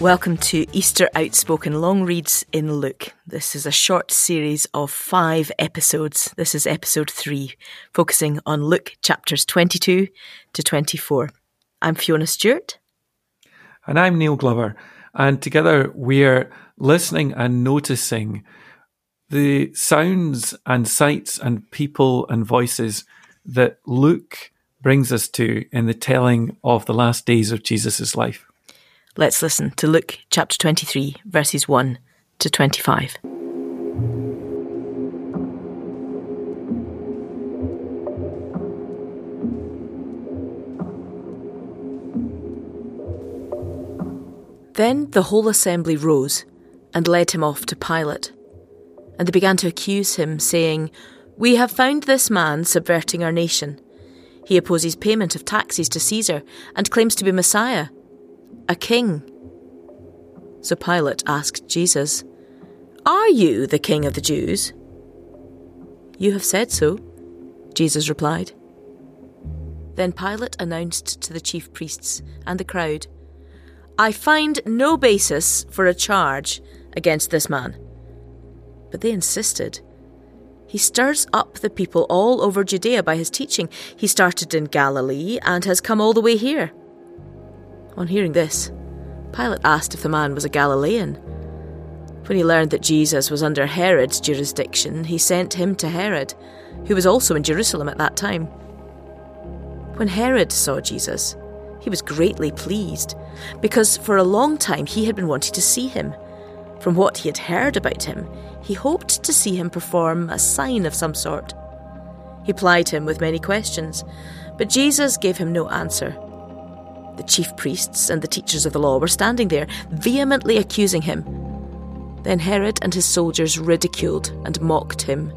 Welcome to Easter Outspoken Long Reads in Luke. This is a short series of five episodes. This is episode three, focusing on Luke chapters 22 to 24. I'm Fiona Stewart. And I'm Neil Glover. And together we're listening and noticing the sounds and sights and people and voices that Luke brings us to in the telling of the last days of Jesus' life. Let's listen to Luke chapter 23, verses 1 to 25. Then the whole assembly rose and led him off to Pilate. And they began to accuse him, saying, We have found this man subverting our nation. He opposes payment of taxes to Caesar and claims to be Messiah a king. So Pilate asked Jesus, Are you the king of the Jews? You have said so, Jesus replied. Then Pilate announced to the chief priests and the crowd, I find no basis for a charge against this man. But they insisted. He stirs up the people all over Judea by his teaching. He started in Galilee and has come all the way here. On hearing this, Pilate asked if the man was a Galilean. When he learned that Jesus was under Herod's jurisdiction, he sent him to Herod, who was also in Jerusalem at that time. When Herod saw Jesus, he was greatly pleased, because for a long time he had been wanting to see him. From what he had heard about him, he hoped to see him perform a sign of some sort. He plied him with many questions, but Jesus gave him no answer. The chief priests and the teachers of the law were standing there, vehemently accusing him. Then Herod and his soldiers ridiculed and mocked him.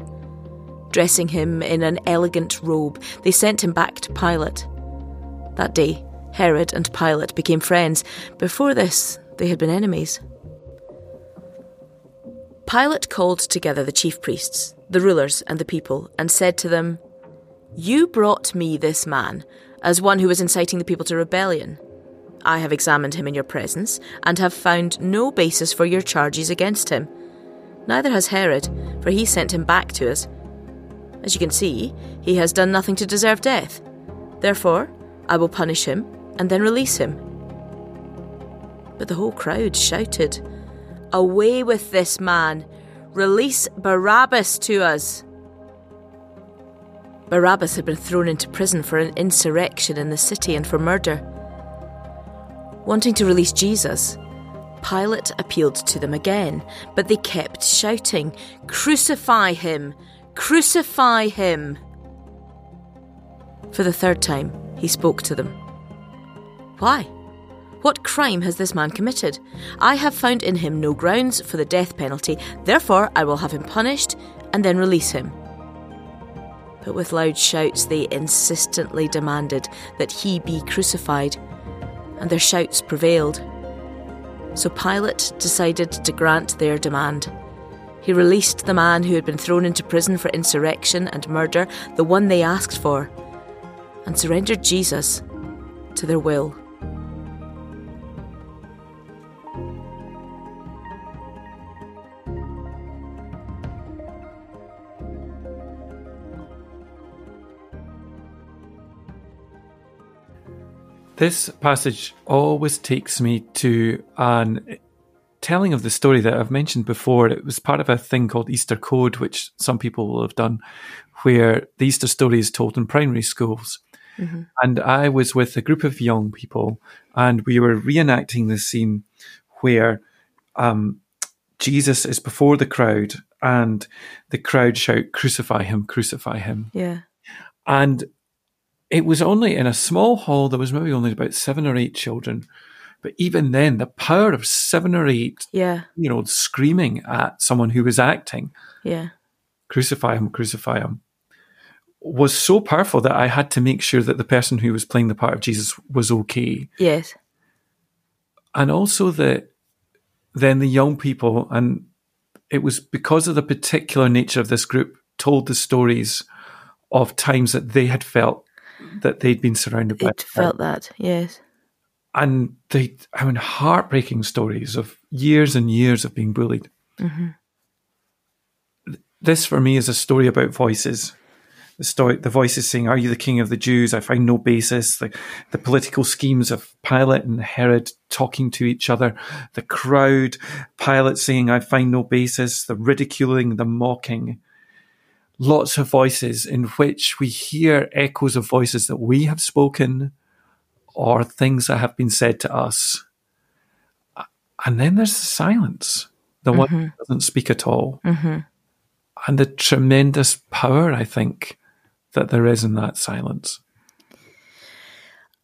Dressing him in an elegant robe, they sent him back to Pilate. That day, Herod and Pilate became friends. Before this, they had been enemies. Pilate called together the chief priests, the rulers, and the people, and said to them, You brought me this man as one who was inciting the people to rebellion. I have examined him in your presence and have found no basis for your charges against him. Neither has Herod, for he sent him back to us. As you can see, he has done nothing to deserve death. Therefore, I will punish him and then release him. But the whole crowd shouted, Away with this man! Release Barabbas to us! Barabbas had been thrown into prison for an insurrection in the city and for murder. Wanting to release Jesus, Pilate appealed to them again, but they kept shouting, Crucify him! Crucify him! For the third time, he spoke to them. Why? What crime has this man committed? I have found in him no grounds for the death penalty, therefore I will have him punished and then release him but with loud shouts they insistently demanded that he be crucified, and their shouts prevailed. So Pilate decided to grant their demand. He released the man who had been thrown into prison for insurrection and murder, the one they asked for, and surrendered Jesus to their will. This passage always takes me to an telling of the story that I've mentioned before. It was part of a thing called Easter Code, which some people will have done, where the Easter story is told in primary schools. Mm-hmm. And I was with a group of young people, and we were reenacting the scene where um, Jesus is before the crowd, and the crowd shout, Crucify him, crucify him. Yeah. And it was only in a small hall, there was maybe only about seven or eight children. But even then, the power of seven or eight, yeah, you know, screaming at someone who was acting, yeah, crucify him, crucify him, was so powerful that I had to make sure that the person who was playing the part of Jesus was okay. Yes. And also that then the young people, and it was because of the particular nature of this group, told the stories of times that they had felt that they'd been surrounded by. It felt that, yes. and they, I mean, heartbreaking stories of years and years of being bullied. Mm-hmm. This for me is a story about voices. The story, the voices saying, "Are you the king of the Jews?" I find no basis. The, the political schemes of Pilate and Herod talking to each other, the crowd, Pilate saying, "I find no basis." The ridiculing, the mocking. Lots of voices in which we hear echoes of voices that we have spoken, or things that have been said to us. And then there's the silence, the mm-hmm. one who doesn't speak at all. Mm-hmm. And the tremendous power, I think, that there is in that silence.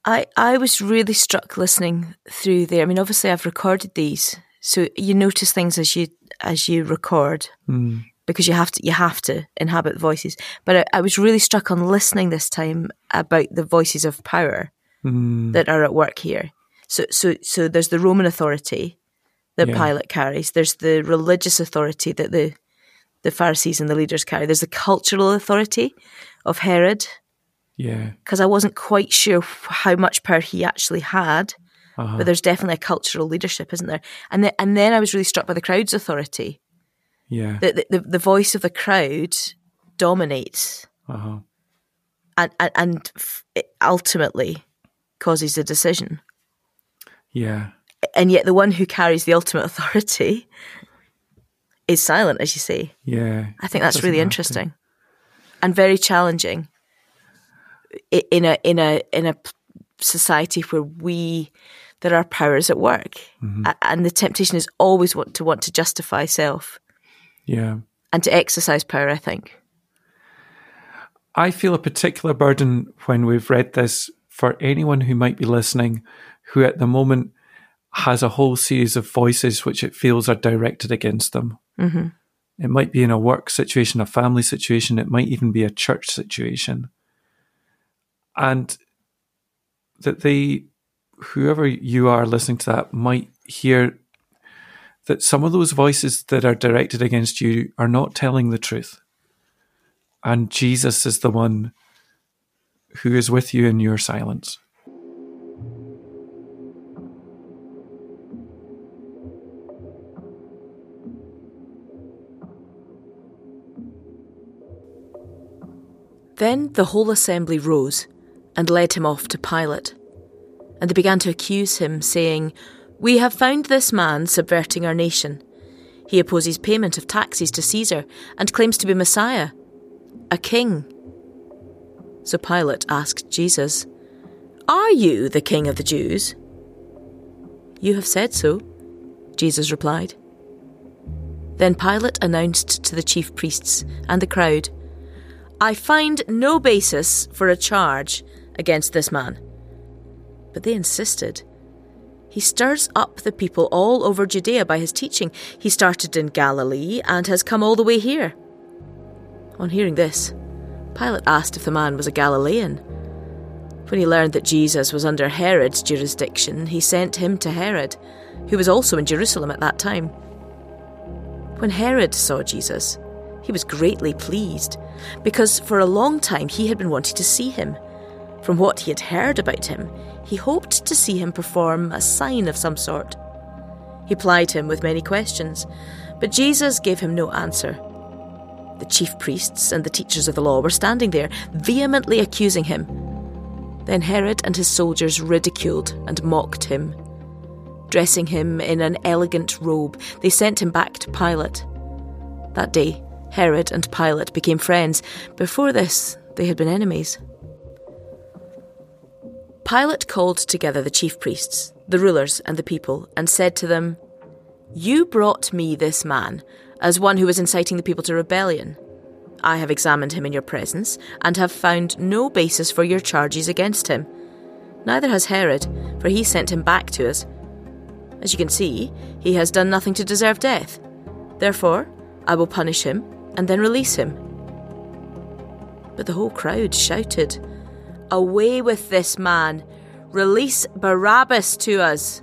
I, I was really struck listening through there. I mean, obviously, I've recorded these, so you notice things as you as you record mm. Because you have to you have to inhabit voices. But I, I was really struck on listening this time about the voices of power mm. that are at work here. So, so, so there's the Roman authority that yeah. Pilate carries. There's the religious authority that the the Pharisees and the leaders carry. There's the cultural authority of Herod. Yeah. Because I wasn't quite sure how much power he actually had, uh-huh. but there's definitely a cultural leadership, isn't there? And then, and then I was really struck by the crowd's authority. Yeah. The the, the, the voice of the crowd dominates. Uh-huh. And, and, and ultimately causes a decision. Yeah. And yet the one who carries the ultimate authority is silent, as you say. Yeah. I think that's really interesting and very challenging in a in a in a society where we there are powers at work, mm-hmm. and the temptation is always want to want to justify self. Yeah. And to exercise power, I think. I feel a particular burden when we've read this for anyone who might be listening who at the moment has a whole series of voices which it feels are directed against them. Mm-hmm. It might be in a work situation, a family situation, it might even be a church situation. And that they, whoever you are listening to that, might hear that some of those voices that are directed against you are not telling the truth. And Jesus is the one who is with you in your silence. Then the whole assembly rose and led him off to Pilate. And they began to accuse him, saying, We have found this man subverting our nation. He opposes payment of taxes to Caesar and claims to be Messiah, a king. So Pilate asked Jesus, Are you the king of the Jews? You have said so, Jesus replied. Then Pilate announced to the chief priests and the crowd, I find no basis for a charge against this man. But they insisted. He stirs up the people all over Judea by his teaching. He started in Galilee and has come all the way here. On hearing this, Pilate asked if the man was a Galilean. When he learned that Jesus was under Herod's jurisdiction, he sent him to Herod, who was also in Jerusalem at that time. When Herod saw Jesus, he was greatly pleased, because for a long time he had been wanting to see him. From what he had heard about him, he hoped to see him perform a sign of some sort. He plied him with many questions, but Jesus gave him no answer. The chief priests and the teachers of the law were standing there, vehemently accusing him. Then Herod and his soldiers ridiculed and mocked him. Dressing him in an elegant robe, they sent him back to Pilate. That day, Herod and Pilate became friends. Before this, they had been enemies. Pilate called together the chief priests, the rulers, and the people, and said to them, You brought me this man as one who was inciting the people to rebellion. I have examined him in your presence and have found no basis for your charges against him. Neither has Herod, for he sent him back to us. As you can see, he has done nothing to deserve death. Therefore, I will punish him and then release him. But the whole crowd shouted, Away with this man! Release Barabbas to us!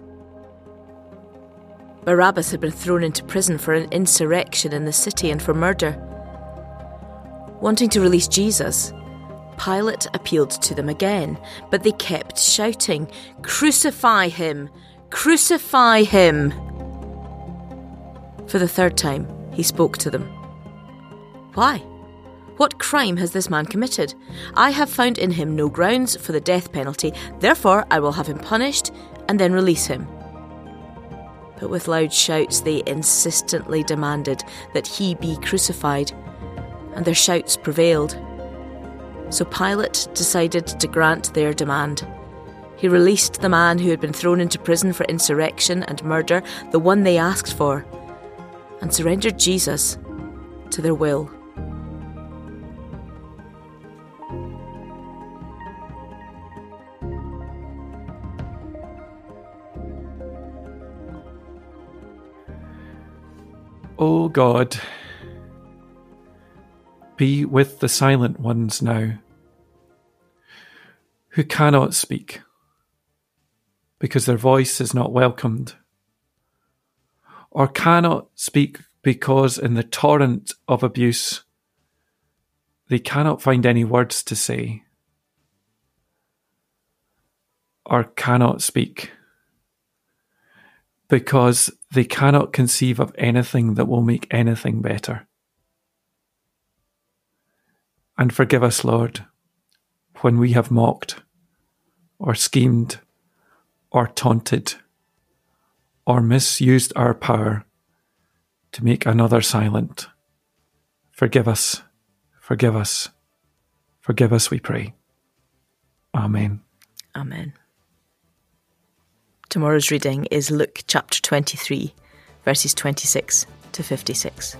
Barabbas had been thrown into prison for an insurrection in the city and for murder. Wanting to release Jesus, Pilate appealed to them again, but they kept shouting, Crucify him! Crucify him! For the third time, he spoke to them. Why? What crime has this man committed? I have found in him no grounds for the death penalty, therefore I will have him punished and then release him. But with loud shouts, they insistently demanded that he be crucified, and their shouts prevailed. So Pilate decided to grant their demand. He released the man who had been thrown into prison for insurrection and murder, the one they asked for, and surrendered Jesus to their will. O God, be with the silent ones now, who cannot speak because their voice is not welcomed, or cannot speak because in the torrent of abuse they cannot find any words to say, or cannot speak because they cannot conceive of anything that will make anything better. And forgive us, Lord, when we have mocked, or schemed, or taunted, or misused our power to make another silent. Forgive us, forgive us, forgive us, we pray. Amen. Amen. Tomorrow's reading is Luke chapter 23, verses 26 to 56.